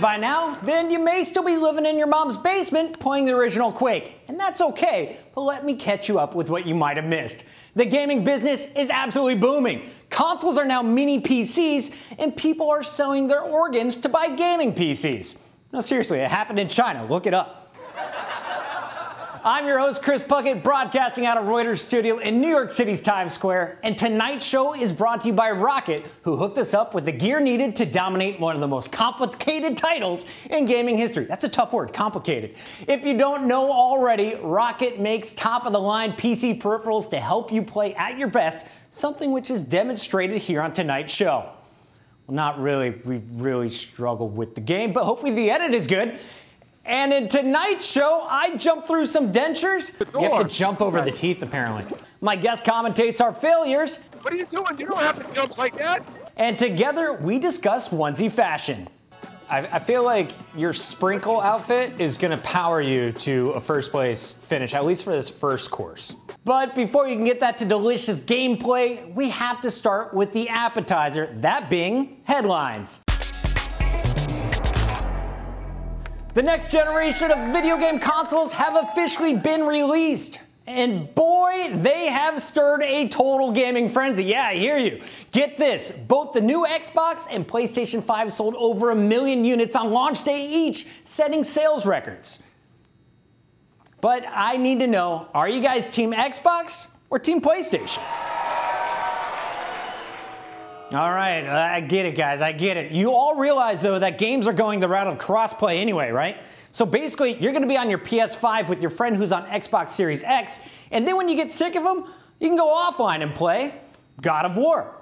by now, then you may still be living in your mom's basement playing the original Quake. And that's okay, but let me catch you up with what you might have missed. The gaming business is absolutely booming. Consoles are now mini PCs, and people are selling their organs to buy gaming PCs. No, seriously, it happened in China. Look it up. I'm your host, Chris Puckett, broadcasting out of Reuters Studio in New York City's Times Square. And tonight's show is brought to you by Rocket, who hooked us up with the gear needed to dominate one of the most complicated titles in gaming history. That's a tough word, complicated. If you don't know already, Rocket makes top of the line PC peripherals to help you play at your best, something which is demonstrated here on tonight's show. Well, not really. We really struggled with the game, but hopefully the edit is good. And in tonight's show, I jump through some dentures. You have to jump over the teeth, apparently. My guest commentates our failures. What are you doing? You don't have to jump like that. And together, we discuss onesie fashion. I, I feel like your sprinkle outfit is going to power you to a first place finish, at least for this first course. But before you can get that to delicious gameplay, we have to start with the appetizer, that being headlines. The next generation of video game consoles have officially been released. And boy, they have stirred a total gaming frenzy. Yeah, I hear you. Get this both the new Xbox and PlayStation 5 sold over a million units on launch day each, setting sales records. But I need to know are you guys Team Xbox or Team PlayStation? All right, I get it, guys. I get it. You all realize, though, that games are going the route of crossplay anyway, right? So basically, you're going to be on your PS5 with your friend who's on Xbox Series X, and then when you get sick of them, you can go offline and play God of War,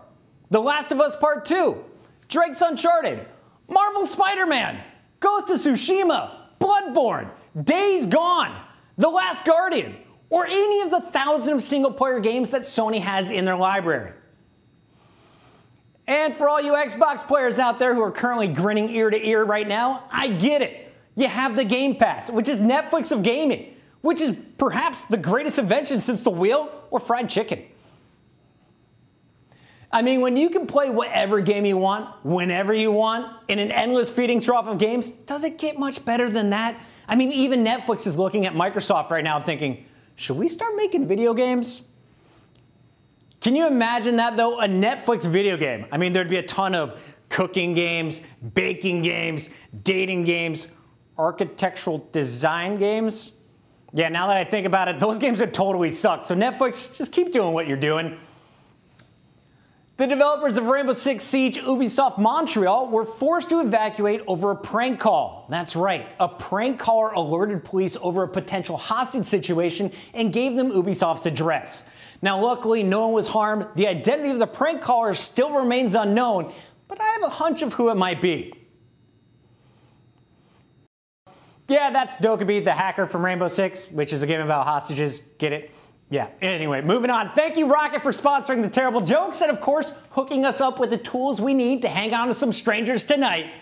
The Last of Us Part 2, Drake's Uncharted, Marvel Spider Man, Ghost of Tsushima, Bloodborne, Days Gone, The Last Guardian, or any of the thousand of single player games that Sony has in their library. And for all you Xbox players out there who are currently grinning ear to ear right now, I get it. You have the Game Pass, which is Netflix of gaming, which is perhaps the greatest invention since the wheel or fried chicken. I mean, when you can play whatever game you want, whenever you want, in an endless feeding trough of games, does it get much better than that? I mean, even Netflix is looking at Microsoft right now thinking, should we start making video games? Can you imagine that though? A Netflix video game. I mean, there'd be a ton of cooking games, baking games, dating games, architectural design games. Yeah, now that I think about it, those games would totally suck. So, Netflix, just keep doing what you're doing. The developers of Rainbow Six Siege Ubisoft Montreal were forced to evacuate over a prank call. That's right, a prank caller alerted police over a potential hostage situation and gave them Ubisoft's address. Now, luckily, no one was harmed. The identity of the prank caller still remains unknown, but I have a hunch of who it might be. Yeah, that's Dokkaebi, the hacker from Rainbow Six, which is a game about hostages. Get it? Yeah, anyway, moving on. Thank you, Rocket, for sponsoring the terrible jokes and, of course, hooking us up with the tools we need to hang on to some strangers tonight.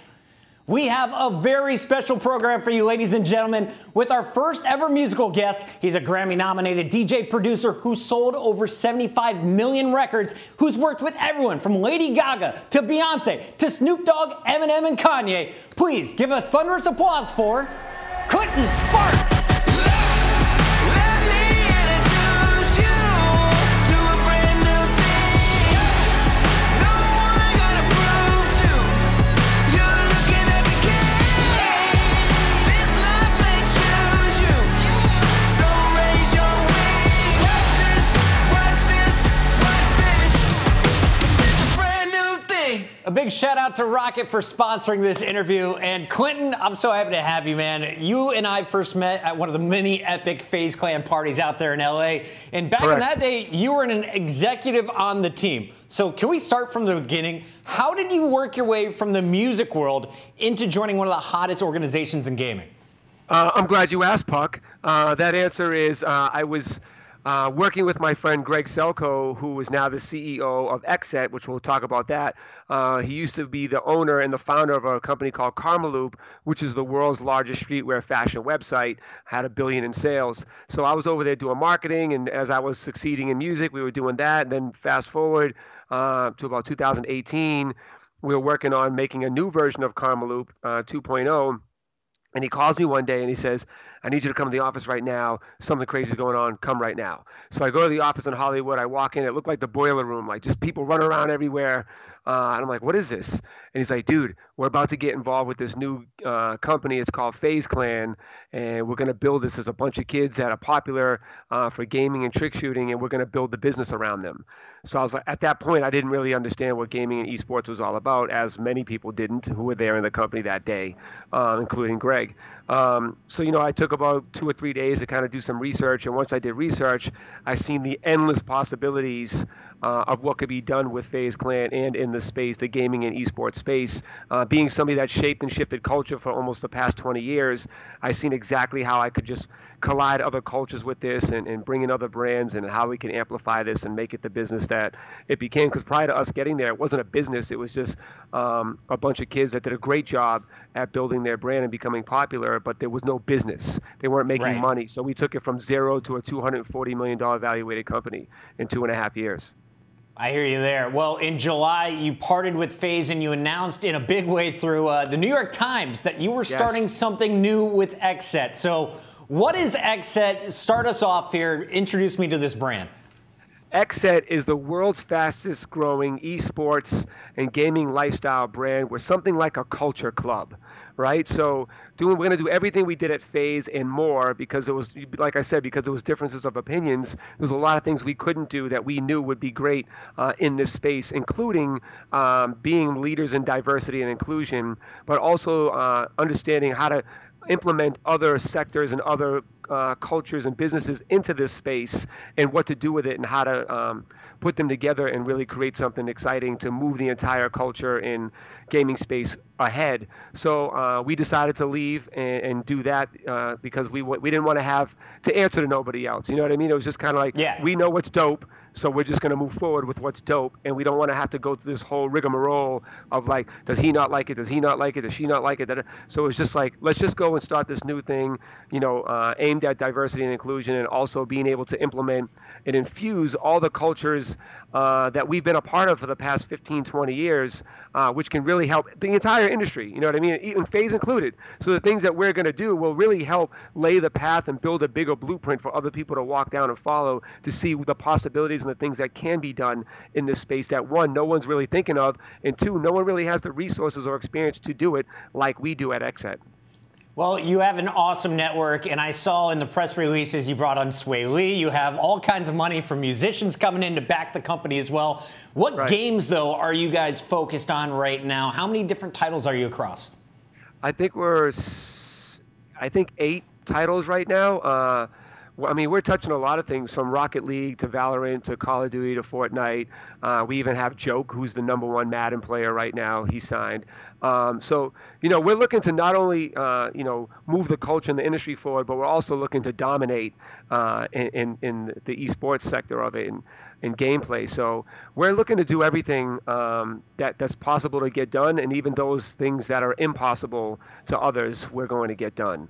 We have a very special program for you, ladies and gentlemen, with our first ever musical guest. He's a Grammy nominated DJ producer who sold over 75 million records, who's worked with everyone from Lady Gaga to Beyonce to Snoop Dogg, Eminem, and Kanye. Please give a thunderous applause for Clinton Sparks. Out to Rocket for sponsoring this interview. And Clinton, I'm so happy to have you, man. You and I first met at one of the many epic FaZe Clan parties out there in LA. And back Correct. in that day, you were an executive on the team. So can we start from the beginning? How did you work your way from the music world into joining one of the hottest organizations in gaming? Uh, I'm glad you asked, Puck. Uh, that answer is uh, I was uh, working with my friend Greg Selkoe, who is now the CEO of XSET, which we'll talk about that. Uh, he used to be the owner and the founder of a company called Karmaloop, which is the world's largest streetwear fashion website, had a billion in sales. So I was over there doing marketing, and as I was succeeding in music, we were doing that. And then fast forward uh, to about 2018 we were working on making a new version of Karmaloop uh, 2.0. And he calls me one day and he says, I need you to come to the office right now. Something crazy is going on. Come right now. So I go to the office in Hollywood. I walk in. It looked like the boiler room, like just people running around everywhere. Uh, and I'm like, what is this? And he's like, dude, we're about to get involved with this new uh, company. It's called FaZe Clan, and we're going to build this as a bunch of kids that are popular uh, for gaming and trick shooting, and we're going to build the business around them. So I was like, at that point, I didn't really understand what gaming and esports was all about, as many people didn't who were there in the company that day, uh, including Greg. Um, so you know, I took about two or three days to kind of do some research, and once I did research, I seen the endless possibilities uh, of what could be done with FaZe Clan and in the space, the gaming and esports space. Uh, being somebody that shaped and shifted culture for almost the past 20 years, I've seen exactly how I could just collide other cultures with this and, and bring in other brands and how we can amplify this and make it the business that it became. Because prior to us getting there, it wasn't a business. It was just um, a bunch of kids that did a great job at building their brand and becoming popular, but there was no business. They weren't making right. money. So we took it from zero to a $240 million valuated company in two and a half years. I hear you there. Well, in July, you parted with FaZe and you announced in a big way through uh, the New York Times that you were yes. starting something new with Xset. So, what is Xset? Start us off here. Introduce me to this brand. Xset is the world's fastest growing esports and gaming lifestyle brand. We're something like a culture club right? So doing, we're going to do everything we did at FaZe and more because it was, like I said, because there was differences of opinions. There's a lot of things we couldn't do that we knew would be great uh, in this space, including um, being leaders in diversity and inclusion, but also uh, understanding how to implement other sectors and other uh, cultures and businesses into this space and what to do with it and how to um, put them together and really create something exciting to move the entire culture in gaming space ahead. So uh, we decided to leave and, and do that uh, because we we didn't want to have to answer to nobody else. You know what I mean? It was just kind of like yeah. we know what's dope. So we're just going to move forward with what's dope, and we don't want to have to go through this whole rigmarole of like, does he not like it? Does he not like it? Does she not like it? So it's just like, let's just go and start this new thing, you know, uh, aimed at diversity and inclusion, and also being able to implement and infuse all the cultures uh, that we've been a part of for the past 15, 20 years, uh, which can really help the entire industry. You know what I mean? Even FaZe included. So the things that we're going to do will really help lay the path and build a bigger blueprint for other people to walk down and follow to see the possibilities and the things that can be done in this space that one, no one's really thinking of, and two, no one really has the resources or experience to do it like we do at Xset. Well, you have an awesome network, and I saw in the press releases you brought on Swae Lee. You have all kinds of money from musicians coming in to back the company as well. What right. games, though, are you guys focused on right now? How many different titles are you across? I think we're, I think eight titles right now. Uh, I mean, we're touching a lot of things from Rocket League to Valorant to Call of Duty to Fortnite. Uh, we even have Joke, who's the number one Madden player right now. He signed. Um, so, you know, we're looking to not only, uh, you know, move the culture and the industry forward, but we're also looking to dominate uh, in, in, the esports sector of it and in gameplay. So we're looking to do everything um, that, that's possible to get done, and even those things that are impossible to others, we're going to get done.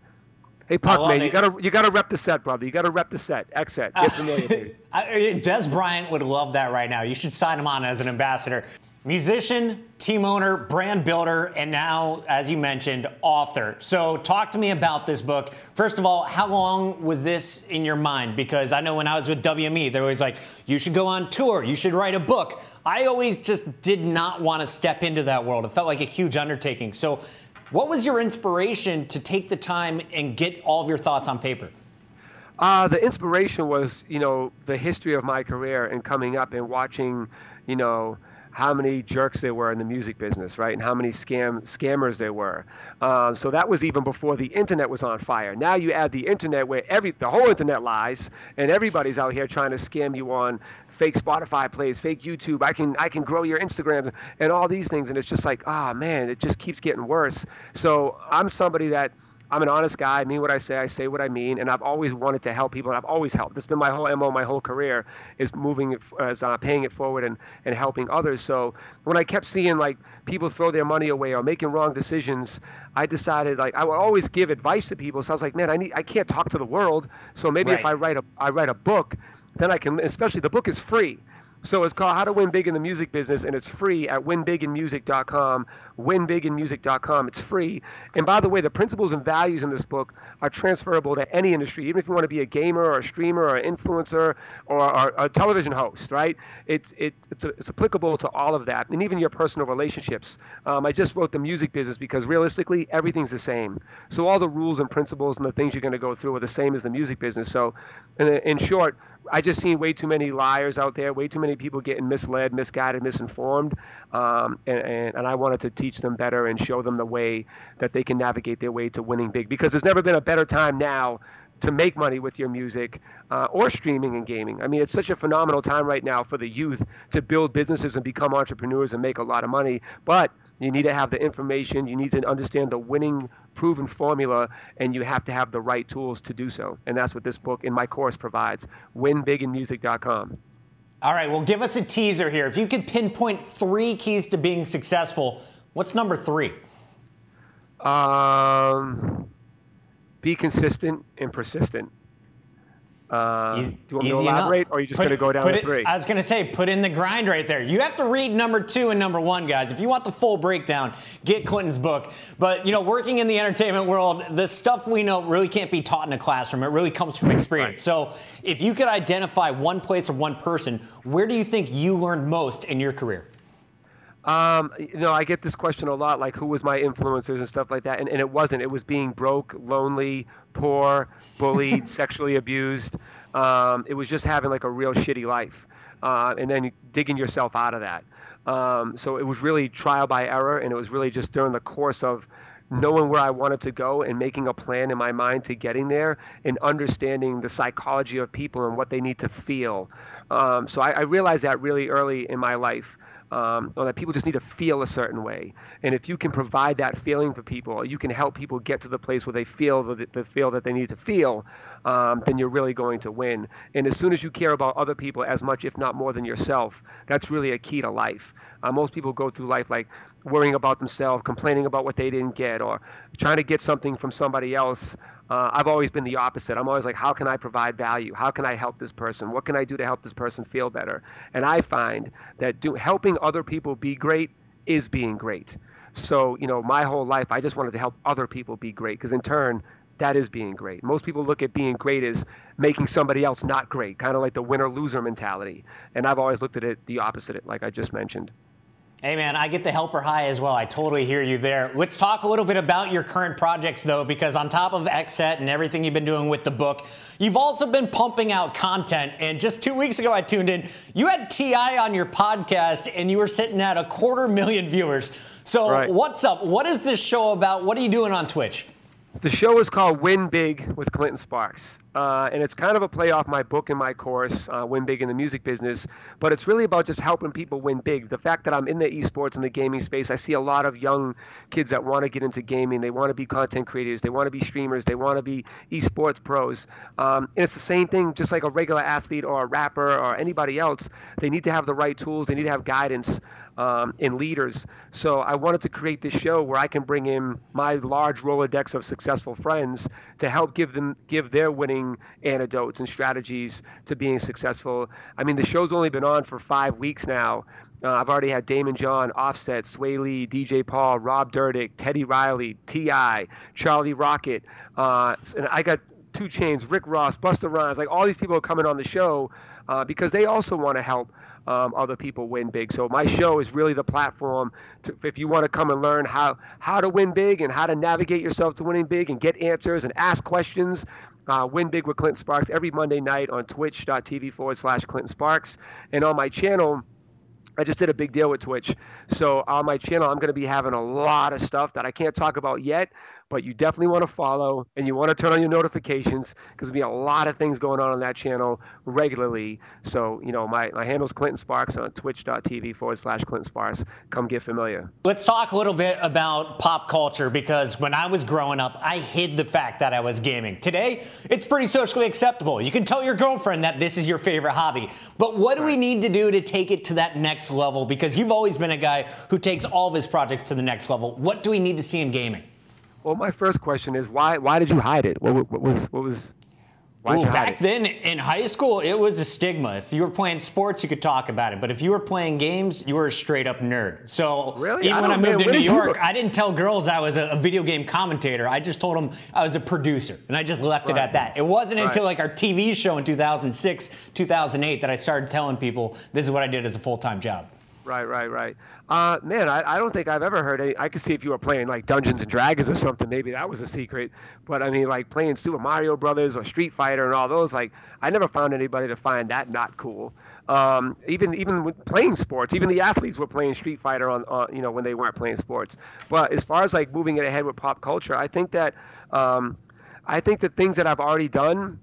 Hey, Puck, man, it. you gotta you gotta rep the set, brother. You gotta rep the set. X set. Get familiar. Dez Bryant would love that right now. You should sign him on as an ambassador. Musician, team owner, brand builder, and now, as you mentioned, author. So, talk to me about this book. First of all, how long was this in your mind? Because I know when I was with WME, they're always like, you should go on tour, you should write a book. I always just did not want to step into that world. It felt like a huge undertaking. So, what was your inspiration to take the time and get all of your thoughts on paper? Uh, the inspiration was, you know, the history of my career and coming up and watching, you know, how many jerks there were in the music business, right? And how many scam scammers there were. Um, so that was even before the internet was on fire. Now you add the internet where every the whole internet lies, and everybody's out here trying to scam you on fake Spotify plays, fake YouTube. I can I can grow your Instagram and all these things, and it's just like, ah, oh, man, it just keeps getting worse. So I'm somebody that I'm an honest guy. I mean what I say. I say what I mean, and I've always wanted to help people. And I've always helped. That's been my whole mo, my whole career is moving, it, as uh, paying it forward and and helping others. So when I kept seeing like people throw their money away or making wrong decisions, I decided like I would always give advice to people. So I was like, man, I need I can't talk to the world. So maybe right. if I write a I write a book then I can, especially the book is free. So it's called How to Win Big in the Music Business, and it's free at winbiginmusic.com. Winbiginmusic.com. It's free. And by the way, the principles and values in this book are transferable to any industry, even if you want to be a gamer or a streamer or an influencer or, or a television host, right? It's, it, it's, a, it's applicable to all of that, and even your personal relationships. Um, I just wrote the music business because realistically, everything's the same. So all the rules and principles and the things you're going to go through are the same as the music business. So, in, in short, I just seen way too many liars out there, way too many people getting misled, misguided, misinformed, um, and, and, and I wanted to teach them better and show them the way that they can navigate their way to winning big. Because there's never been a better time now to make money with your music uh, or streaming and gaming. I mean, it's such a phenomenal time right now for the youth to build businesses and become entrepreneurs and make a lot of money. But you need to have the information, you need to understand the winning proven formula, and you have to have the right tools to do so. And that's what this book in my course provides winbiginmusic.com. All right, well, give us a teaser here. If you could pinpoint three keys to being successful, what's number three? Um, be consistent and persistent. Uh, Easy- do you want me to elaborate, enough. or are you just going to go down to it- three? I was going to say, put in the grind right there. You have to read number two and number one, guys. If you want the full breakdown, get Clinton's book. But, you know, working in the entertainment world, the stuff we know really can't be taught in a classroom. It really comes from experience. So if you could identify one place or one person, where do you think you learned most in your career? Um, you know, I get this question a lot, like who was my influencers and stuff like that, and, and it wasn't. It was being broke, lonely, poor, bullied, sexually abused. Um, it was just having like a real shitty life, uh, and then digging yourself out of that. Um, so it was really trial by error, and it was really just during the course of knowing where I wanted to go and making a plan in my mind to getting there and understanding the psychology of people and what they need to feel. Um, so I, I realized that really early in my life um, or that people just need to feel a certain way. And if you can provide that feeling for people, you can help people get to the place where they feel the, the feel that they need to feel, um, then you're really going to win. And as soon as you care about other people as much, if not more than yourself, that's really a key to life. Uh, most people go through life like worrying about themselves, complaining about what they didn't get, or trying to get something from somebody else. Uh, I've always been the opposite. I'm always like, how can I provide value? How can I help this person? What can I do to help this person feel better? And I find that do, helping other people be great is being great. So, you know, my whole life, I just wanted to help other people be great because in turn, that is being great. Most people look at being great as making somebody else not great, kind of like the winner loser mentality. And I've always looked at it the opposite, like I just mentioned. Hey man, I get the helper high as well. I totally hear you there. Let's talk a little bit about your current projects though, because on top of XSET and everything you've been doing with the book, you've also been pumping out content. And just two weeks ago, I tuned in. You had T.I. on your podcast, and you were sitting at a quarter million viewers. So Right. what's up? What is this show about? What are you doing on Twitch? The show is called Win Big with Clinton Sparks. Uh, and it's kind of a play off my book and my course, uh, Win Big in the Music Business. But it's really about just helping people win big. The fact that I'm in the esports and the gaming space, I see a lot of young kids that want to get into gaming. They want to be content creators, they want to be streamers, they want to be esports pros. Um, and it's the same thing, just like a regular athlete or a rapper or anybody else. They need to have the right tools, they need to have guidance um, and leaders. So I wanted to create this show where I can bring in my large Rolodex of successful friends to help give them give their winning antidotes and strategies to being successful. I mean, the show's only been on for five weeks now. Uh, I've already had Daymond John, Offset, Swae Lee, DJ Paul, Rob Dyrdek, Teddy Riley, T.I., Charlie Rocket, uh, and I got 2 Chainz, Rick Ross, Busta Rhymes, like all these people are coming on the show uh, because they also want to help um, other people win big. So my show is really the platform to, if you want to come and learn how how to win big and how to navigate yourself to winning big and get answers and ask questions. Uh, win big with Clinton Sparks every Monday night on twitch.tv forward slash Clinton Sparks. And on my channel, I just did a big deal with Twitch. So on my channel, I'm going to be having a lot of stuff that I can't talk about yet, but you definitely want to follow and you want to turn on your notifications because there'll be a lot of things going on on that channel regularly. So, you know, my, my handle's Clinton Sparks on twitch.tv forward slash Clinton Sparks. Come get familiar. Let's talk a little bit about pop culture because when I was growing up, I hid the fact that I was gaming. Today, it's pretty socially acceptable. You can tell your girlfriend that this is your favorite hobby. But what do we need to do to take it to that next level? Because you've always been a guy who takes all of his projects to the next level. What do we need to see in gaming? Well, my first question is why why did you hide it? What, what was what was Ooh, back then in high school, it was a stigma. If you were playing sports, you could talk about it, but if you were playing games, you were a straight up nerd. So really? even I when I moved to New York, I didn't tell girls I was a, a, video game commentator. I just told them I was a producer, and I just left right. it at that. It wasn't right. until like our TV show in 2006, 2008 that I started telling people this is what I did as a full time job. Right, right, right. Uh, man, I, I don't think I've ever heard any. I could see if you were playing like Dungeons and Dragons or something, maybe that was a secret. But I mean, like playing Super Mario Brothers or Street Fighter and all those, like I never found anybody to find that not cool. Um, even even playing sports, even the athletes were playing Street Fighter on, on you know when they weren't playing sports. But as far as like moving it ahead with pop culture, I think that um, I think the things that I've already done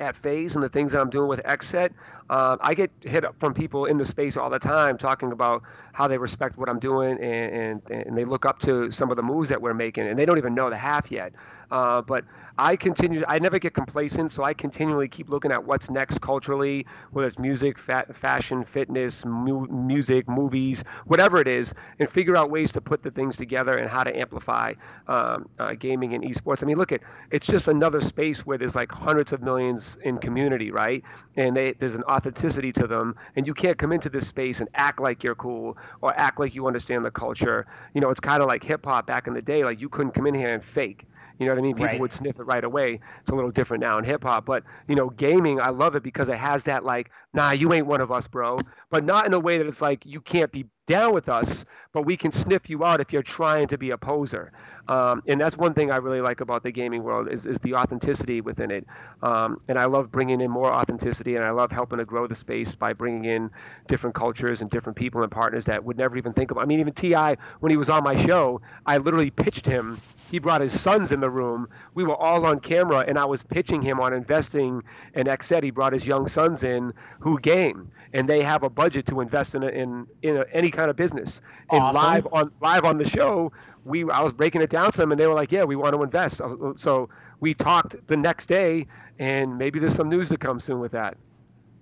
at FaZe and the things that I'm doing with XSET, uh, I get hit up from people in the space all the time talking about how they respect what I'm doing and, and, and they look up to some of the moves that we're making and they don't even know the half yet. Uh, but I continue. I never get complacent, so I continually keep looking at what's next culturally, whether it's music, fa- fashion, fitness, mu- music, movies, whatever it is, and figure out ways to put the things together and how to amplify um, uh, gaming and esports. I mean, look at it's just another space where there's like hundreds of millions in community, right? And they, there's an authenticity to them, and you can't come into this space and act like you're cool or act like you understand the culture. You know, it's kind of like hip hop back in the day. Like you couldn't come in here and fake you know what I mean? People right. would sniff it right away. It's a little different now in hip hop, but you know, gaming, I love it because it has that like, nah, you ain't one of us, bro. But not in a way that it's like you can't be down with us, but we can sniff you out if you're trying to be a poser. Um, and that's one thing I really like about the gaming world is, is the authenticity within it. Um, and I love bringing in more authenticity, and I love helping to grow the space by bringing in different cultures and different people and partners that would never even think of. I mean, even T.I., when he was on my show, I literally pitched him. He brought his sons in the room. We were all on camera, and I was pitching him on investing in XSET. He brought his young sons in who game and they have a budget to invest in in in any kind of business. And awesome. live on live on the show, we I was breaking it down to them, and they were like, "Yeah, we want to invest." So we talked the next day, and maybe there's some news to come soon with that.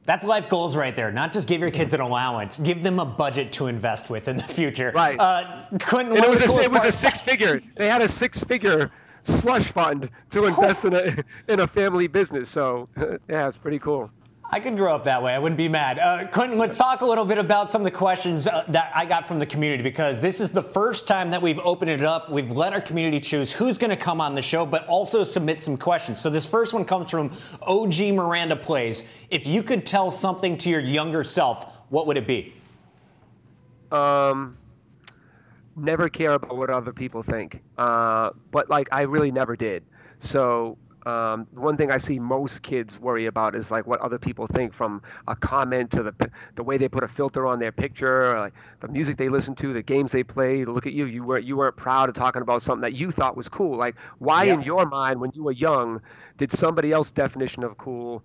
That's life goals right there. Not just give your kids an allowance, give them a budget to invest with in the future. Right. Uh, Quentin, it was, a, it was a six figure. They had a six figure slush fund to invest in a in a family business. So yeah, it's pretty cool. I could grow up that way. I wouldn't be mad. Uh, Quentin, let's talk a little bit about some of the questions uh, that I got from the community because this is the first time that we've opened it up. We've let our community choose who's going to come on the show, but also submit some questions. So this first one comes from OG Miranda Plays. If you could tell something to your younger self, what would it be? Um, never care about what other people think. Uh, but like, I really never did. So um, one thing I see most kids worry about is like what other people think from a comment to the the way they put a filter on their picture, or like the music they listen to, the games they play. Look at you, you weren't you weren't proud of talking about something that you thought was cool. Like why yeah. in your mind when you were young did somebody else's definition of cool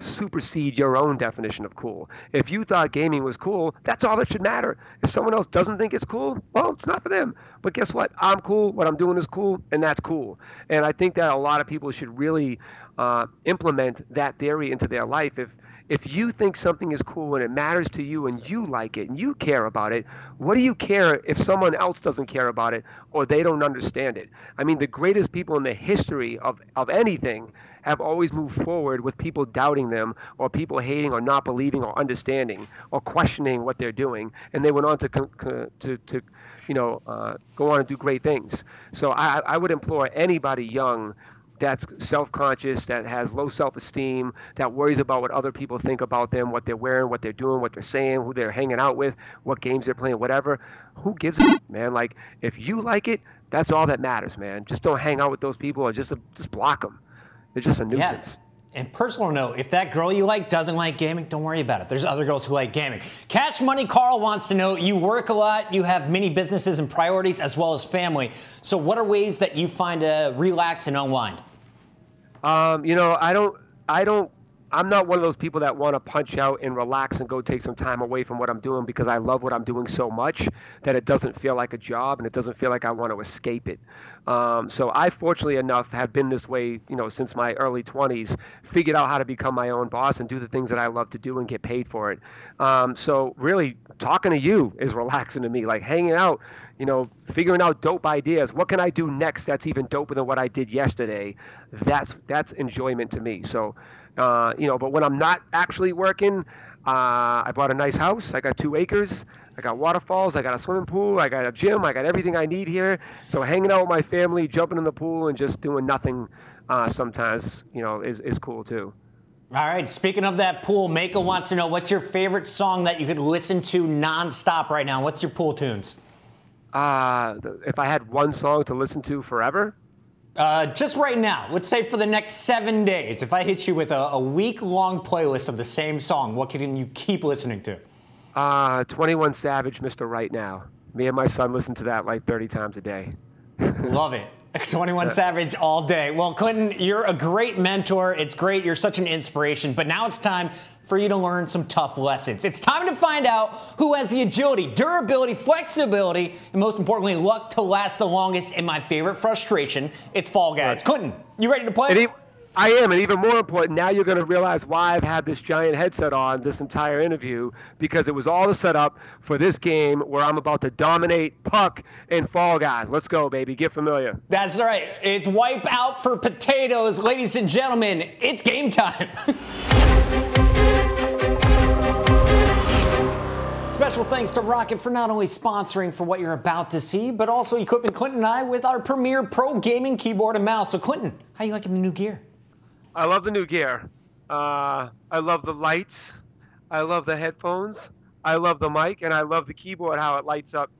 supersede your own definition of cool. If you thought gaming was cool, that's all that should matter. If someone else doesn't think it's cool, well, it's not for them. But guess what? I'm cool. What I'm doing is cool, and that's cool. And I think that a lot of people should really uh, implement that theory into their life. If if you think something is cool and it matters to you and you like it and you care about it, what do you care if someone else doesn't care about it or they don't understand it? I mean, the greatest people in the history of, of anything have always moved forward with people doubting them or people hating or not believing or understanding or questioning what they're doing, and they went on to to to you know uh, go on and do great things. So I, I would implore anybody young that's self-conscious, that has low self-esteem, that worries about what other people think about them, what they're wearing, what they're doing, what they're saying, who they're hanging out with, what games they're playing, whatever. Who gives a man? Like if you like it, that's all that matters, man. Just don't hang out with those people or just just block them. It's just a nuisance. Yeah. And personal note, if that girl you like doesn't like gaming, don't worry about it. There's other girls who like gaming. Cash Money Carl wants to know you work a lot, you have many businesses and priorities as well as family. So, what are ways that you find to relax and unwind? Um, you know, I don't, I don't I'm not one of those people that want to punch out and relax and go take some time away from what I'm doing because I love what I'm doing so much that it doesn't feel like a job and it doesn't feel like I want to escape it. Um, so I, fortunately enough, have been this way, you know, since my early 20s. Figured out how to become my own boss and do the things that I love to do and get paid for it. Um, so really, talking to you is relaxing to me. Like hanging out, you know, figuring out dope ideas. What can I do next that's even doper than what I did yesterday? That's that's enjoyment to me. So uh, you know, but when I'm not actually working, uh, I bought a nice house. I got two acres. I got waterfalls. I got a swimming pool. I got a gym. I got everything I need here. So hanging out with my family, jumping in the pool, and just doing nothing uh, sometimes, you know, is, is cool too. All right. Speaking of that pool, Mako wants to know what's your favorite song that you could listen to nonstop right now. What's your pool tunes? Uh, if I had one song to listen to forever, uh, just right now, let's say for the next seven days, if I hit you with a, a week long playlist of the same song, what can you keep listening to? Uh, 21 Savage, Mr. Right Now. Me and my son listen to that like 30 times a day. Love it. 21 Savage all day. Well, Quentin, you're a great mentor. It's great. You're such an inspiration. But now it's time for you to learn some tough lessons. It's time to find out who has the agility, durability, flexibility, and most importantly, luck to last the longest. And my favorite frustration, it's Fall Guys. Right. Quentin, you ready to play? I am, and even more important, now you're going to realize why I've had this giant headset on this entire interview because it was all the setup for this game where I'm about to dominate Puck and Fall Guys. Let's go, baby. Get familiar. That's right. It's wipe out for potatoes, ladies and gentlemen. It's game time. Special thanks to Rocket for not only sponsoring for what you're about to see, but also equipping Clinton and I with our premier pro gaming keyboard and mouse. So, Clinton, how you liking the new gear? I love the new gear. Uh, I love the lights. I love the headphones. I love the mic, and I love the keyboard how it lights up,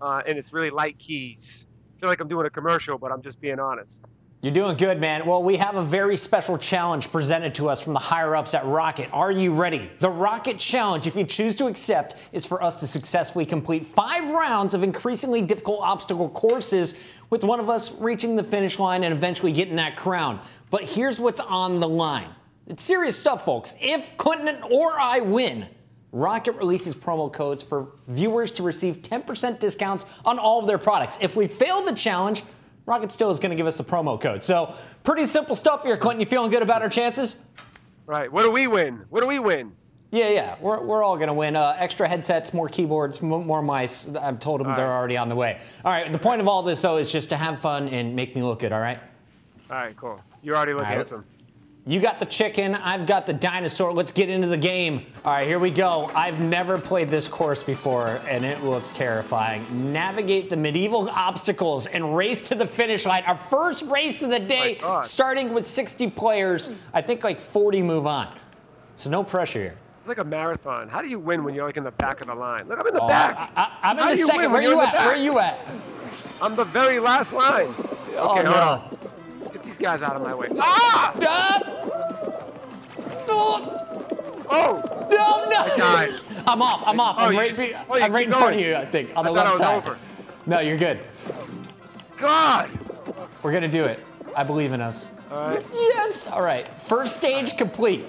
uh, and it's really light keys. I feel like I'm doing a commercial, but I'm just being honest. You're doing good, man. Well, we have a very special challenge presented to us from the higher ups at Rocket. Are you ready? The Rocket Challenge, if you choose to accept, is for us to successfully complete five rounds of increasingly difficult obstacle courses, with one of us reaching the finish line and eventually getting that crown. But here's what's on the line it's serious stuff, folks. If Quentin or I win, Rocket releases promo codes for viewers to receive 10% discounts on all of their products. If we fail the challenge, ROKIT still is going to give us a promo code. So pretty simple stuff here, Clinton. You feeling good about our chances? Right. What do we win? What do we win? Yeah, yeah. We're, we're all going to win. Uh, extra headsets, more keyboards, m- more mice. I've told them all they're right. already on the way. All right. The point of all this, though, is just to have fun and make me look good, all right? All right, cool. You're already look right. handsome. You got the chicken, I've got the dinosaur. Let's get into the game. All right, here we go. I've never played this course before, and it looks terrifying. Navigate the medieval obstacles and race to the finish line. Our first race of the oh day, starting with 60 players. I think like 40 move on. So no pressure here. It's like a marathon. How do you win when you're like in the back of the line? Look, I'm in the oh, back. I, am in the second. Where are you at? Where are you at? I'm the very last line. Oh, okay, oh, no. Hold on guys out of my way. Ah! Dad! Oh! No, no! I'm off. I'm off. I'm oh, right, just, oh, I'm right in front of you, I think, on I the left side. Over. No, you're good. God! We're going to do it. I believe in us. All right. Yes! All right. First stage complete.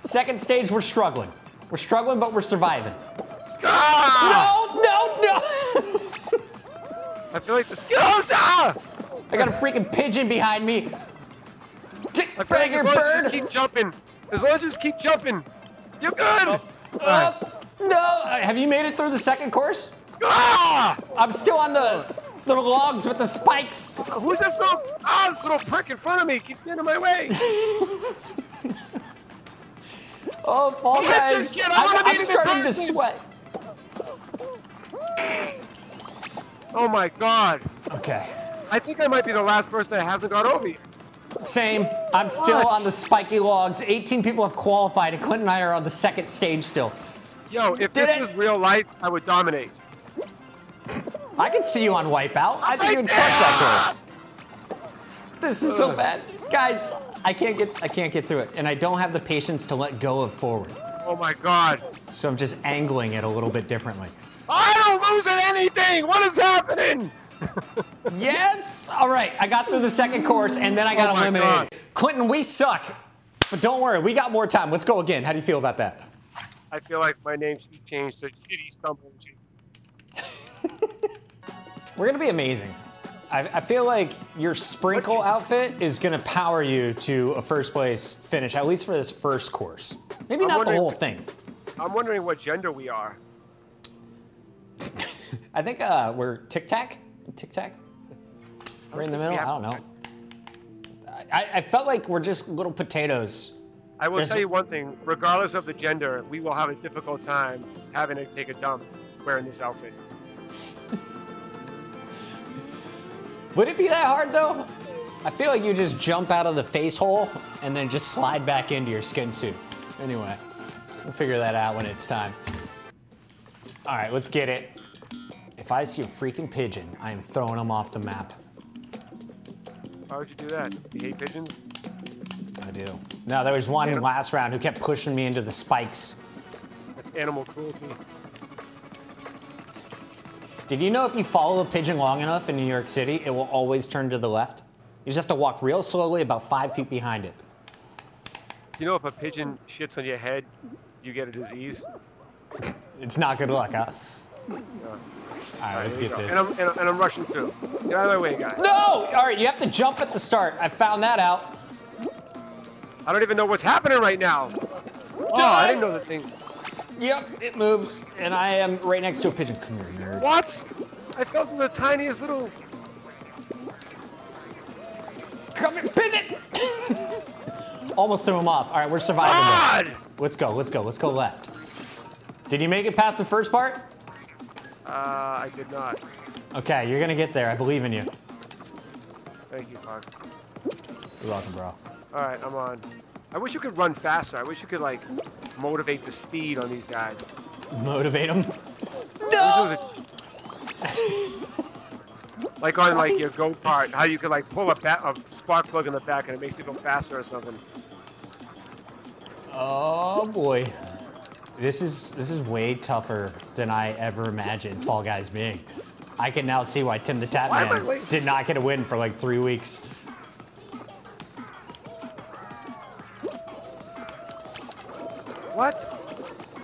Second stage, we're struggling. We're struggling, but we're surviving. Ah! No, no, no! I feel like the skills. Ah! I got a freaking pigeon behind me. Get back here, bird. keep jumping. As long as you just keep jumping, you're good. Uh, uh, no, uh, have you made it through the second course? Ah! I'm still on the little logs with the spikes. Who's this little, ah, this little prick in front of me? Keeps getting in my way. oh, Fall Guys. I'm, I'm starting to sweat. Oh my God. Okay. I think I might be the last person that hasn't got over you. Same. I'm still what? on the spiky logs. 18 people have qualified, and Clint and I are on the second stage still. Yo, if Did this it? was real life, I would dominate. I can see you on Wipeout. I think you would crush that course. This is so bad, guys. I can't get I can't get through it, and I don't have the patience to let go of forward. Oh my god. So I'm just angling it a little bit differently. I don't lose at anything. What is happening? Yes. All right. I got through the second course, and then I got oh eliminated. God. Clinton, we suck. But don't worry, we got more time. Let's go again. How do you feel about that? I feel like my name should be changed to Shitty Stumbling Jason. We're gonna be amazing. I, I feel like your sprinkle outfit is gonna power you to a first place finish, at least for this first course. Maybe I'm not the whole thing. I'm wondering what gender we are. I think uh, we're tic tac. Tic tac. We're in the middle. we I don't know. I, I felt like we're just little potatoes. I will There's- tell you one thing: regardless of the gender, we will have a difficult time having to take a dump wearing this outfit. Would it be that hard though? I feel like you just jump out of the face hole and then just slide back into your skin suit. Anyway, we'll figure that out when it's time. All right, let's get it. If I see a freaking pigeon, I am throwing them off the map. Why would you do that? You hate pigeons? I do. No, there was one last round who kept pushing me into the spikes. That's animal cruelty. Did you know if you follow a pigeon long enough in New York City, it will always turn to the left? You just have to walk real slowly, about five feet behind it. Do you know if a pigeon shits on your head, you get a disease? It's not good luck, huh? All right, let's get go. this. And I'm, and, I'm- and I'm rushing through. Get out of my way, guys. No! All right, you have to jump at the start. I found that out. I don't even know what's happening right now. Oh, I didn't know the thing. Yep, it moves, and I am right next to a pigeon. Come here, nerd. What? I fell to the tiniest little. Come here, pigeon! Almost threw him off. All right, we're surviving. God! though. Let's go, let's go, let's go left. Did you make it past the first part? Uh, I did not. Okay, you're gonna get there. I believe in you. Thank you, Park. You're welcome, bro. All right, I'm on. I wish you could run faster. I wish you could like motivate the speed on these guys. Motivate them? No! like on like your go kart, how you could like pull a, ba- a spark plug in the back and it makes it go faster or something. Oh boy. This is this is way tougher than I ever imagined Fall Guys being. I can now see why Tim the Tap Why am I Man did not get a win for like three weeks. What?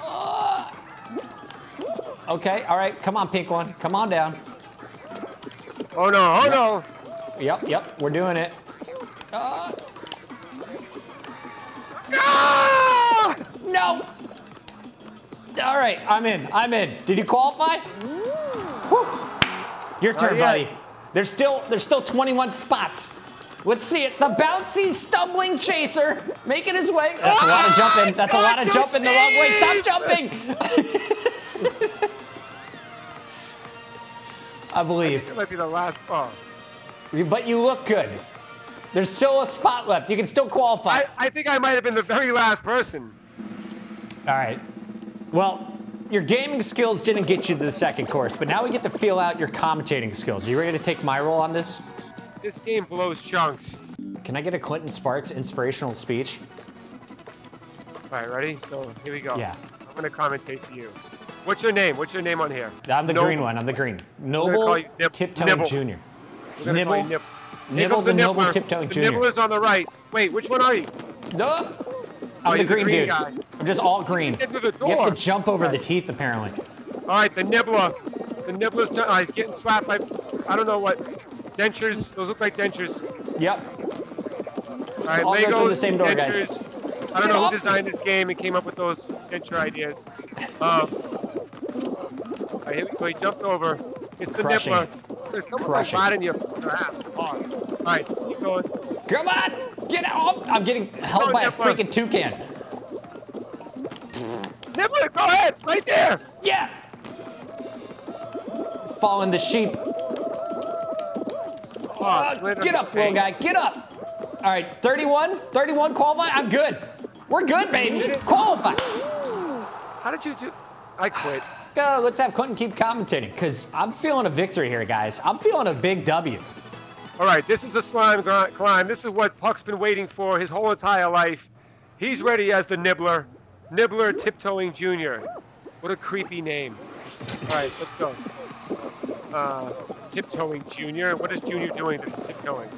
Uh. Okay, all right, come on, pink one. Come on down. Oh no! Oh no! Yep, yep, we're doing it. Right, I'm in. I'm in. Did you qualify? Your turn, buddy. There's still there's still 21 spots. Let's see it. The bouncy, stumbling chaser making his way. That's a lot of ah, jumping. That's a lot of jumping the wrong way. Stop jumping. I believe. It might be the last. Oh. But you look good. There's still a spot left. You can still qualify. I, I think I might have been the very last person. All right. Well, your gaming skills didn't get you to the second course, but now we get to feel out your commentating skills. Are you ready to take my role on this? This game blows chunks. Can I get a Clinton Sparks inspirational speech? All right, ready? So here we go. Yeah. I'm gonna commentate for you. What's your name? What's your name on here? I'm the Noble. green one. I'm the green. Noble call you Nib- Tiptoeing Nibble. Jr. We're Nibble. Nib- Nibble comes the Noble. Tiptoeing the Jr. Nibbler's on the right. Wait, which one are you? No. Oh, I'm the you're the green, green dude. guy. I'm just all green. Get through the You have to jump over the teeth, apparently. All right, the Nibbler. The Nibbler's turn. Oh, he's getting slapped by, I don't know what, dentures. Those look like dentures. Yep. All right, all go Legos, through the same door, guys. I don't Get know off. who designed this game and came up with those denture ideas. Um, all right, here we go. He jumped over. It's the Crushing Nibbler. it. There's someone Crushing right in your, your ass. Come on. All right, keep going. Come on. Get out. I'm getting held Go, by a freaking toucan. Nibbler, go ahead. Right there. Yeah. Following the sheep. Oh, Uh, get up, little guy. Get up. All right, 31, 31 qualify. I'm good. We're good, baby. Qualify. How did you do? I quit. Uh, let's have Quentin keep commentating because I'm feeling a victory here, guys. I'm feeling a big W. All right, this is a slime gr- climb. This is what Puck's been waiting for his whole entire life. He's ready as the Nibbler. Nibbler Tiptoeing Jr. What a creepy name. All right, let's go. Uh, tiptoeing Jr. What is Junior doing that he's tiptoeing?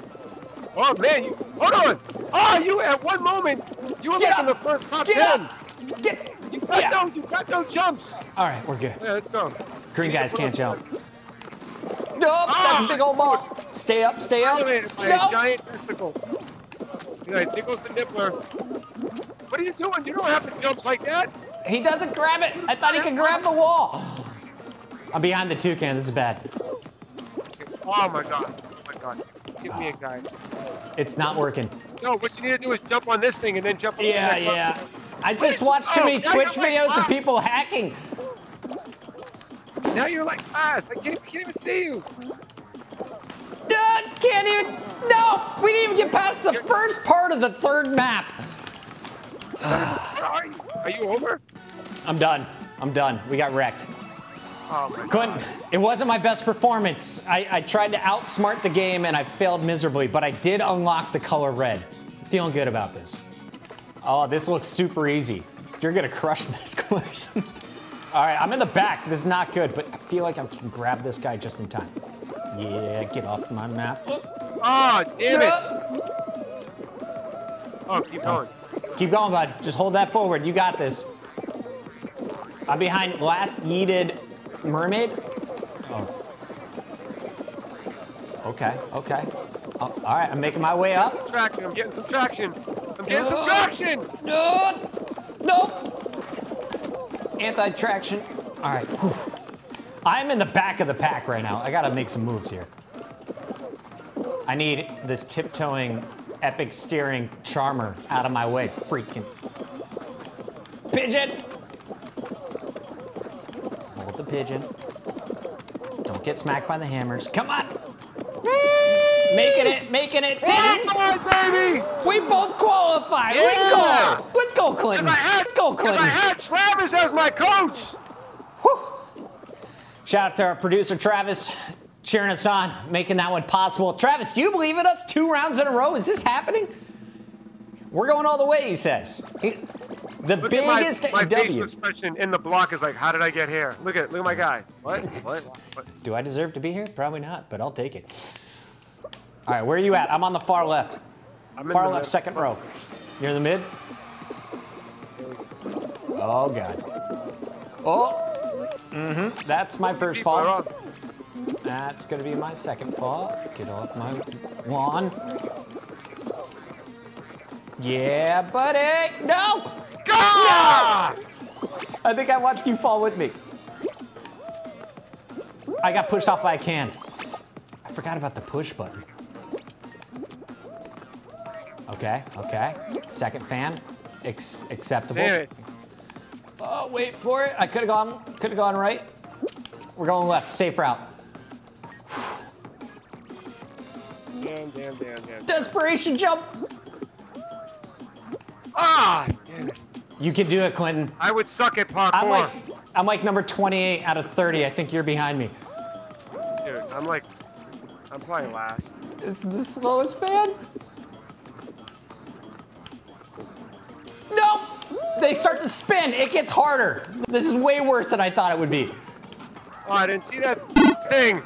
Oh man, you hold on. Oh, you at one moment you were Get like in the first top Get ten. up! Get! You got Yeah. no, you got no jumps. All right, we're good. Yeah, let's go. Green guys can't jump. Nope, Ah, that's a big old ball. Stay up, stay up. No. giant testicle. Yeah, tickles the nippler. What are you doing? You don't have to jump like that. He doesn't grab it. I thought he could grab the wall. I'm behind the toucan. This is bad. Oh my god. Oh my god. Give me a anxiety. It's not working. No, what you need to do is jump on this thing and then jump on Yeah, the next yeah. level. I just watched too Oh, many Twitch like, videos of ah. people hacking. Now you're like fast. I can't, can't even see you. Can't even. No, we didn't even get past the first part of the third map. Are you? Are you over? I'm done. I'm done. We got wrecked. Oh Couldn't. god. It wasn't my best performance. I, I tried to outsmart the game and I failed miserably, but I did unlock the color red. Feeling good about this. Oh, this looks super easy. You're gonna crush this course. All right, I'm in the back. This is not good, but I feel like I can grab this guy just in time. Yeah, get off my map. Oh, damn it. Oh, keep going. Keep going, bud. Just hold that forward. You got this. I'm behind last yeeted mermaid. Oh. Okay, okay. Oh, all right, I'm making my way up. Traction. I'm getting some traction. I'm getting some Oh. traction. No, no. Anti-traction. All right. whew. I'm in the back of the pack right now. I gotta make some moves here. I need this tiptoeing, epic steering charmer out of my way. Freaking pigeon. Hold the pigeon. Don't get smacked by the hammers. Come on. Making it, making it. Did it. Qualify, baby. We both qualified. Yeah. Let's go. Let's go, Clinton. If I had, Let's go, If I Clinton. had Travis as my coach. Shout out to our producer Travis cheering us on, making that one possible. Travis, do you believe in us? Two rounds in a row. Is this happening? We're going all the way, he says. He- the Look at my, biggest my W. expression in the block is like, how did I get here? Look at look at my guy. What? What? what? Do I deserve to be here? Probably not, but I'll take it. All right, where are you at? I'm on the far left. I'm in Far left, mid- second row. You're in the mid? Oh, God. Oh. Mm-hmm. That's my first fall. That's gonna be my second fall. Get off my lawn. Yeah, buddy. No! God! I think I watched you fall with me. I got pushed off by a can. I forgot about the push button. Okay, okay. Second fan. Ex- acceptable. Damn it. Oh, wait for it. I could have gone could have gone right. We're going left. Safe route. Damn, damn, damn, damn. Desperation jump. Ah! Damn it. You can do it, Clinton. I would suck at parkour. I'm like I'm like number 28 out of 30. I think you're behind me. Dude, I'm like, I'm probably last. This is the slowest fan. They start to spin. It gets harder. This is way worse than I thought it would be. Oh, I didn't see that thing.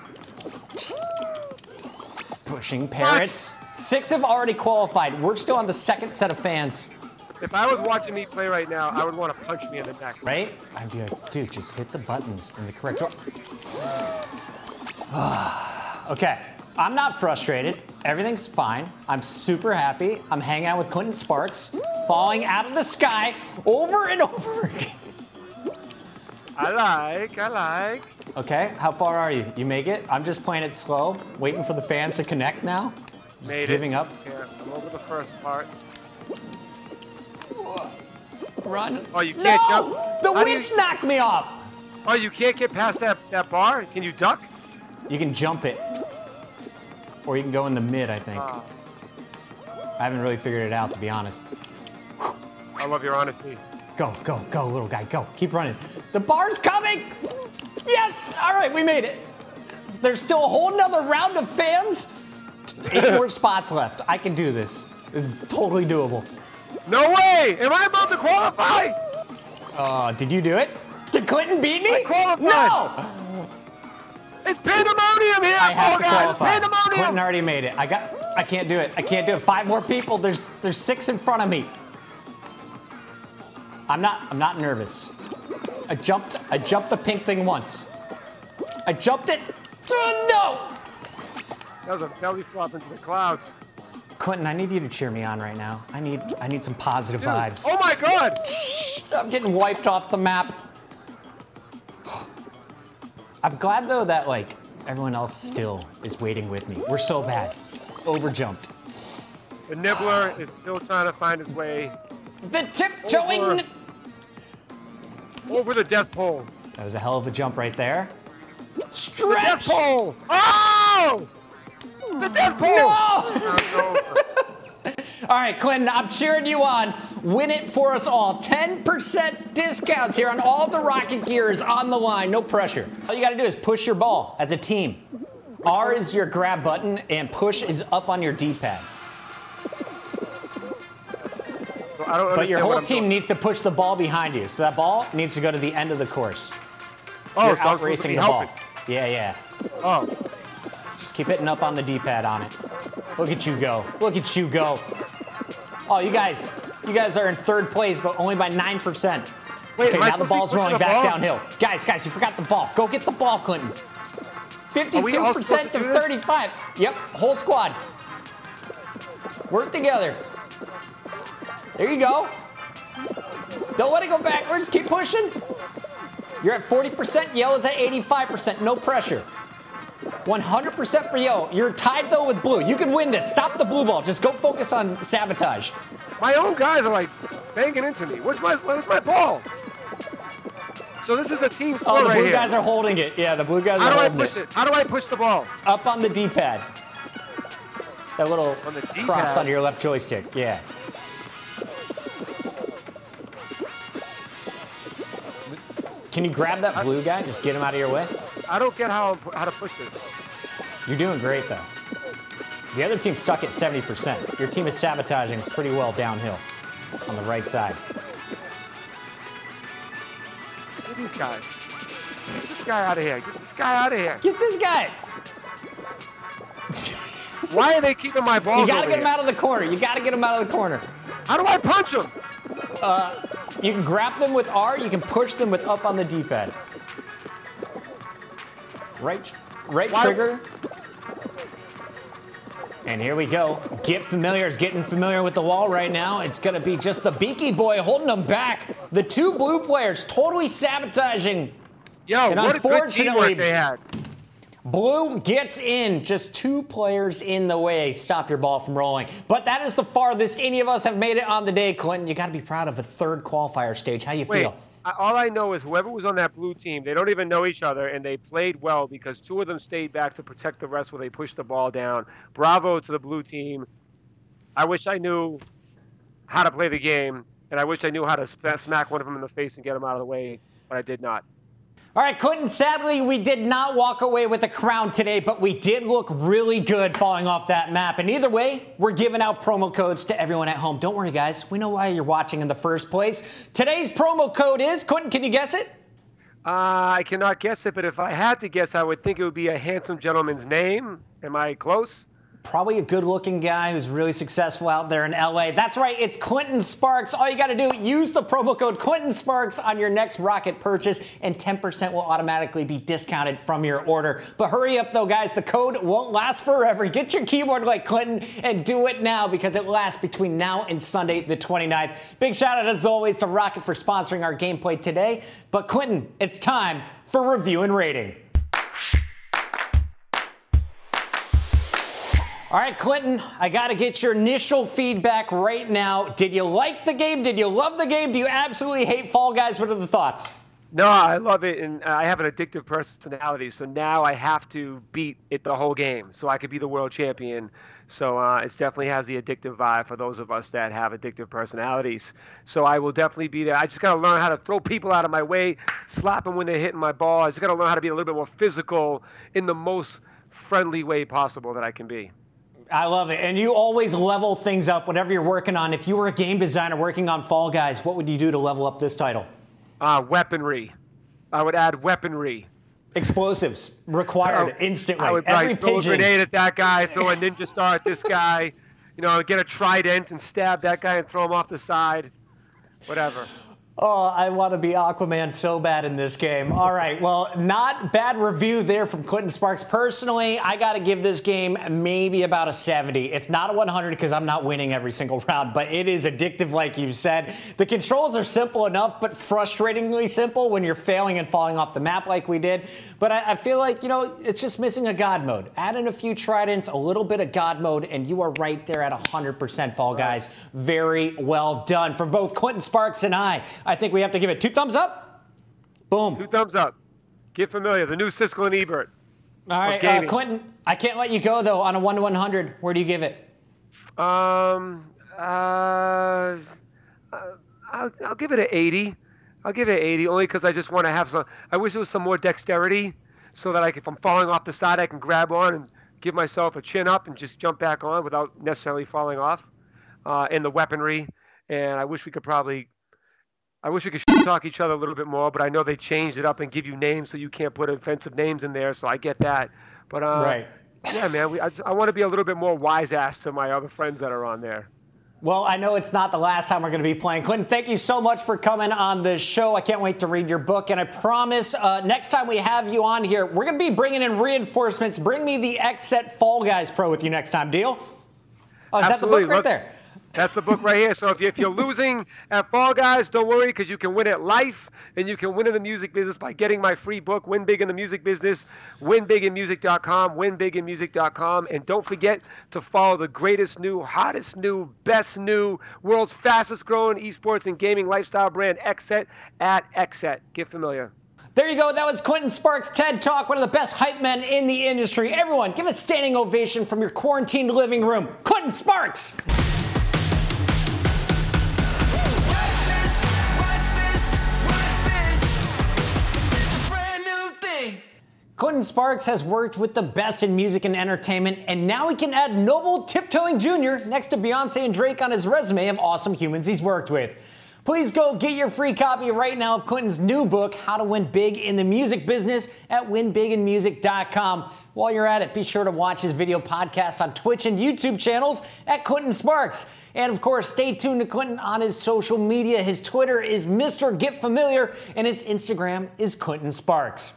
Pushing parrots. Six have already qualified. We're still on the second set of fans, If I was watching me play right now, I would want to punch me in the neck. right? I'd be like, dude, just hit the buttons in the correct order. okay, I'm not frustrated. Everything's fine. I'm super happy. I'm hanging out with Clinton Sparks, falling out of the sky over and over again. I like, I like. Okay, how far are you? You make it? I'm just playing it slow, waiting for the fans to connect now. Just Made giving it. up. Yeah, I'm over the first part. Run. Oh, you can't no! jump? The How do you- witch knocked me off! Oh, you can't get past that, that bar? Can you duck? You can jump it. Or you can go in the mid, I think. Oh, I haven't really figured it out, to be honest. I love your honesty. Go, go, go, little guy, go. Keep running. The bar's coming! Yes! All right, we made it. There's still a whole nother round of fans. Eight more spots left. I can do this. This is totally doable. No way! Am I about to qualify? Uh, did you do it? Did Clinton beat me? I qualified. No! It's pandemonium here, I have oh to guys! qualify. Pandemonium! Clinton already made it. I got. I can't do it. I can't do it. Five more people. There's there's six in front of me. I'm not I'm not nervous. I jumped I jumped the pink thing once. I jumped it. Oh, no! That was a belly flop into the clouds. Clinton, I need you to cheer me on right now. I need I need some positive Dude. vibes. Oh my god! I'm getting wiped off the map. I'm glad though that like everyone else still is waiting with me. We're so bad. Overjumped. The nibbler is still trying to find his way The tiptoeing. Over. Over the death pole. That was a hell of a jump right there. The death pole! Oh! The death pole! No! All right, Clinton, I'm cheering you on. Win it for us all. 10% discounts here on all the rocket gear is on the line. No pressure. All you got to do is push your ball as a team. R is your grab button, and push is up on your D-pad. So I don't But your whole team doing. needs to push the ball behind you. So that ball needs to go to the end of the course. Oh, You're so out racing the ball. Yeah, yeah. Oh, Just keep hitting up on the D-pad on it. Look at you go. Look at you go. Oh, you guys, you guys are in third place, but only by 9%. Wait, okay, now the supposed to be ball's rolling the back ball? downhill. Guys, guys, you forgot the ball. Go get the ball, Clinton. we all supposed 52% to to 35. Yep, whole squad. Work together. There you go. Don't let it go backwards. Keep pushing. You're at 40%. Yellow's at 85%. No pressure. 100% for yellow. You're tied though with blue. You can win this. Stop the blue ball. Just go focus on sabotage. my own guys are like banging into me. Where's my Where's my ball? So this is a team sport Oh, the right blue here. guys are holding it. Yeah, the blue guys How are do I push it? How do I push the ball? Up on the D-pad. That little On cross on your left joystick. Yeah. Can you grab that blue guy? Just get him out of your way. I don't get how how to push this. You're doing great though. The other team's stuck at 70%. Your team is sabotaging pretty well downhill on the right side. Look at these guys. Get this guy out of here. Get this guy out of here. Get this guy. Why are they keeping my balls You gotta get him out of the corner. You gotta get him out of the corner. How do I punch him? Uh, You can grab them with R. You can push them with up on the D-pad. Right, right Why- trigger. And here we go. Get familiar is getting familiar with the wall right now. It's gonna be just the Beaky Boy holding them back. The two blue players totally sabotaging. Yo, And what a good teamwork they had. Blue gets in. Just two players in the way. Stop your ball from rolling. But that is the farthest any of us have made it on the day, Clinton. You got to be proud of a third qualifier stage. How you Wait, feel? I, all I know is whoever was on that blue team, they don't even know each other, and they played well because two of them stayed back to protect the rest where they pushed the ball down. Bravo to the blue team. I wish I knew how to play the game, and I wish I knew how to smack one of them in the face and get them out of the way, but I did not. All right, Clinton, sadly, we did not walk away with a crown today, but we did look really good falling off that map. And either way, we're giving out promo codes to everyone at home. Don't worry, guys. We know why you're watching in the first place. Today's promo code is, Clinton, can you guess it? Uh, I cannot guess it, but if I had to guess, I would think it would be a handsome gentleman's name. Am I close? Probably a good looking guy who's really successful out there in LA. That's right, it's Clinton Sparks. All you got to do, use the promo code Clinton Sparks on your next rocket purchase, and 10% will automatically be discounted from your order. But hurry up, though, guys. The code won't last forever. Get your keyboard like Clinton and do it now because it lasts between now and Sunday, the 29th. Big shout out, as always, to Rocket for sponsoring our gameplay today. But, Clinton, it's time for review and rating. All right, Clinton, I got to get your initial feedback right now. Did you like the game? Did you love the game? Do you absolutely hate Fall Guys? What are the thoughts? No, I love it, and I have an addictive personality. So now I have to beat it the whole game, so I could be the world champion. So uh, it definitely has the addictive vibe for those of us that have addictive personalities. So I will definitely be there. I just got to learn how to throw people out of my way, slap them when they're hitting my ball. I just got to learn how to be a little bit more physical in the most friendly way possible that I can be. I love it. And you always level things up, whatever you're working on. If you were a game designer working on Fall Guys, what would you do to level up this title? Uh, weaponry. I would add weaponry. Explosives required instantly. I would Every like, throw a grenade at that guy, throw a ninja star at this guy, you know, get a trident and stab that guy and throw him off the side. Whatever. Oh, I want to be Aquaman so bad in this game. All right, well, not bad review there from Clinton Sparks. Personally, I got to give this game maybe about a 70. It's not a 100 because I'm not winning every single round, but it is addictive, like you said. The controls are simple enough, but frustratingly simple when you're failing and falling off the map like we did. But I, I feel like, you know, it's just missing a God mode. Add in a few tridents, a little bit of God mode, and you are right there at 100% Fall Guys. Very well done from both Clinton Sparks and I. I think we have to give it two thumbs up. Boom. Two thumbs up. Get familiar. The new Siskel and Ebert. All right, uh. Clinton, I can't let you go though. On a one to one hundred, where do you give it? Um, uh, I'll, I'll give it an 80. I'll give it an 80 only because I just want to have some. I wish there was some more dexterity so that I, if I'm falling off the side, I can grab on and give myself a chin up and just jump back on without necessarily falling off. Uh, and the weaponry. And I wish we could probably. I wish we could talk each other a little bit more, but I know they changed it up and give you names so you can't put offensive names in there. So I get that. But uh, Right. yeah, man, we, I, just, I want to be a little bit more wise ass to my other friends that are on there. Well, I know it's not the last time we're going to be playing. Clinton, thank you so much for coming on the show. I can't wait to read your book, and I promise uh, next time we have you on here, we're going to be bringing in reinforcements. Bring me the XSET Fall Guys Pro with you next time. Deal? Oh, is that the book right Look- there? That's the book right here. So if, you, if you're losing at Fall Guys, don't worry because you can win at life and you can win in the music business by getting my free book, Win Big in the Music Business, winbiginmusic.com, winbiginmusic.com. And don't forget to follow the greatest new, hottest new, best new, world's fastest growing esports and gaming lifestyle brand, XSET, at XSET. Get familiar. There you go. That was Clinton Sparks TED Talk, one of the best hype men in the industry. Everyone, give a standing ovation from your quarantined living room. Clinton Sparks! Clinton Sparks has worked with the best in music and entertainment, and now he can add Noble Tiptoeing Jr. next to Beyonce and Drake on his resume of awesome humans he's worked with. Please go get your free copy right now of Clinton's new book, How to Win Big in the Music Business, at winbiginmusic.com. While you're at it, be sure to watch his video podcast on Twitch and YouTube channels at Clinton Sparks. And of course, stay tuned to Clinton on his social media. His Twitter is Mr. Get Familiar, and his Instagram is Clinton Sparks.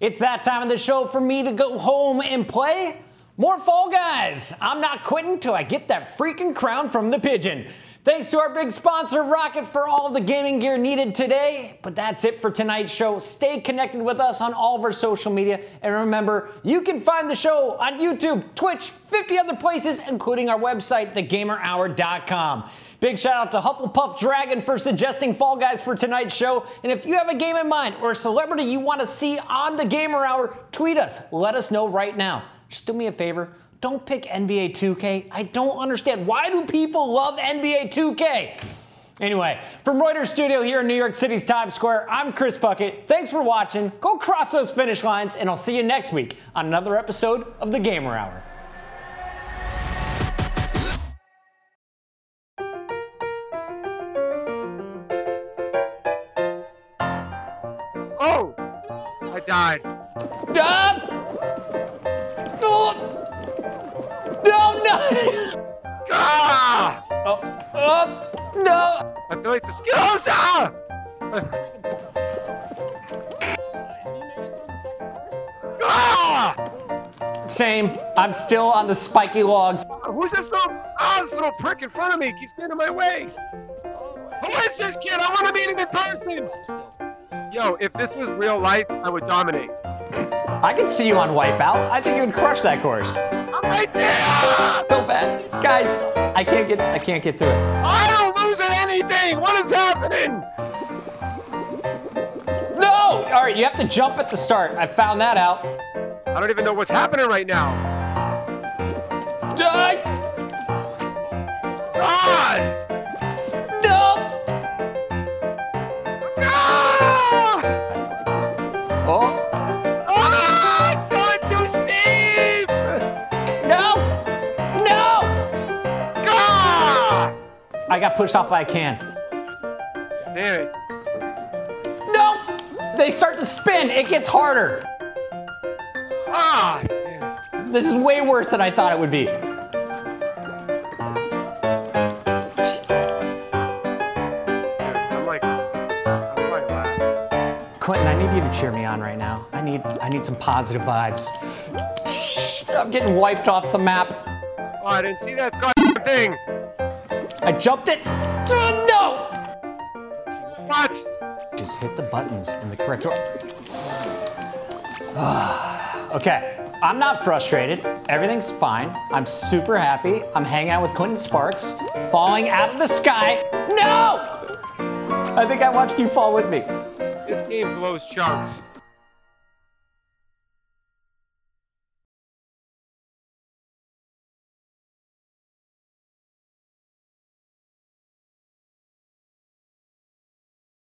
It's that time of the show for me to go home and play more Fall Guys. I'm not quitting till I get that freaking crown from the pigeon. Thanks to our big sponsor, Rocket, for all the gaming gear needed today. But that's it for tonight's show. Stay connected with us on all of our social media. And remember, you can find the show on YouTube, Twitch, 50 other places, including our website, thegamerhour.com. Big shout out to Hufflepuff Dragon for suggesting Fall Guys for tonight's show. And if you have a game in mind or a celebrity you want to see on the Gamer Hour, tweet us. Let us know right now. Just do me a favor. Don't pick NBA 2K. I don't understand. Why do people love NBA 2K? Anyway, from Reuters Studio here in New York City's Times Square, I'm Chris Bucket. Thanks for watching. Go cross those finish lines, and I'll see you next week on another episode of The Gamer Hour. Oh, no! I feel like the skills. Ah! ah! Same. I'm still on the spiky logs. Who's this little, ah, this little prick in front of me? Keeps getting in my way. Who is this kid? I want to meet him in person. Yo, if this was real life, I would dominate. I can see you on Wipeout. I think you would crush that course. I'm. So bad, guys. I can't get. I can't get through it. I don't lose at anything. What is happening? No! All right, you have to jump at the start. I found that out. I don't even know what's happening right now. Die! God! Got pushed off by a can. Damn it. No! they start to spin, it gets harder. Ah, damn. This is way worse than I thought it would be. I'm like, I'm probably last. Clinton, I need you to cheer me on right now. I need I need some positive vibes. I'm getting wiped off the map. Oh, I didn't see that goddamn thing. I jumped it. No! What? Just hit the buttons in the correct order. Ah, okay, I'm not frustrated. Everything's fine. I'm super happy. I'm hanging out with Clinton Sparks, falling out of the sky. No! I think I watched you fall with me. This game blows chunks.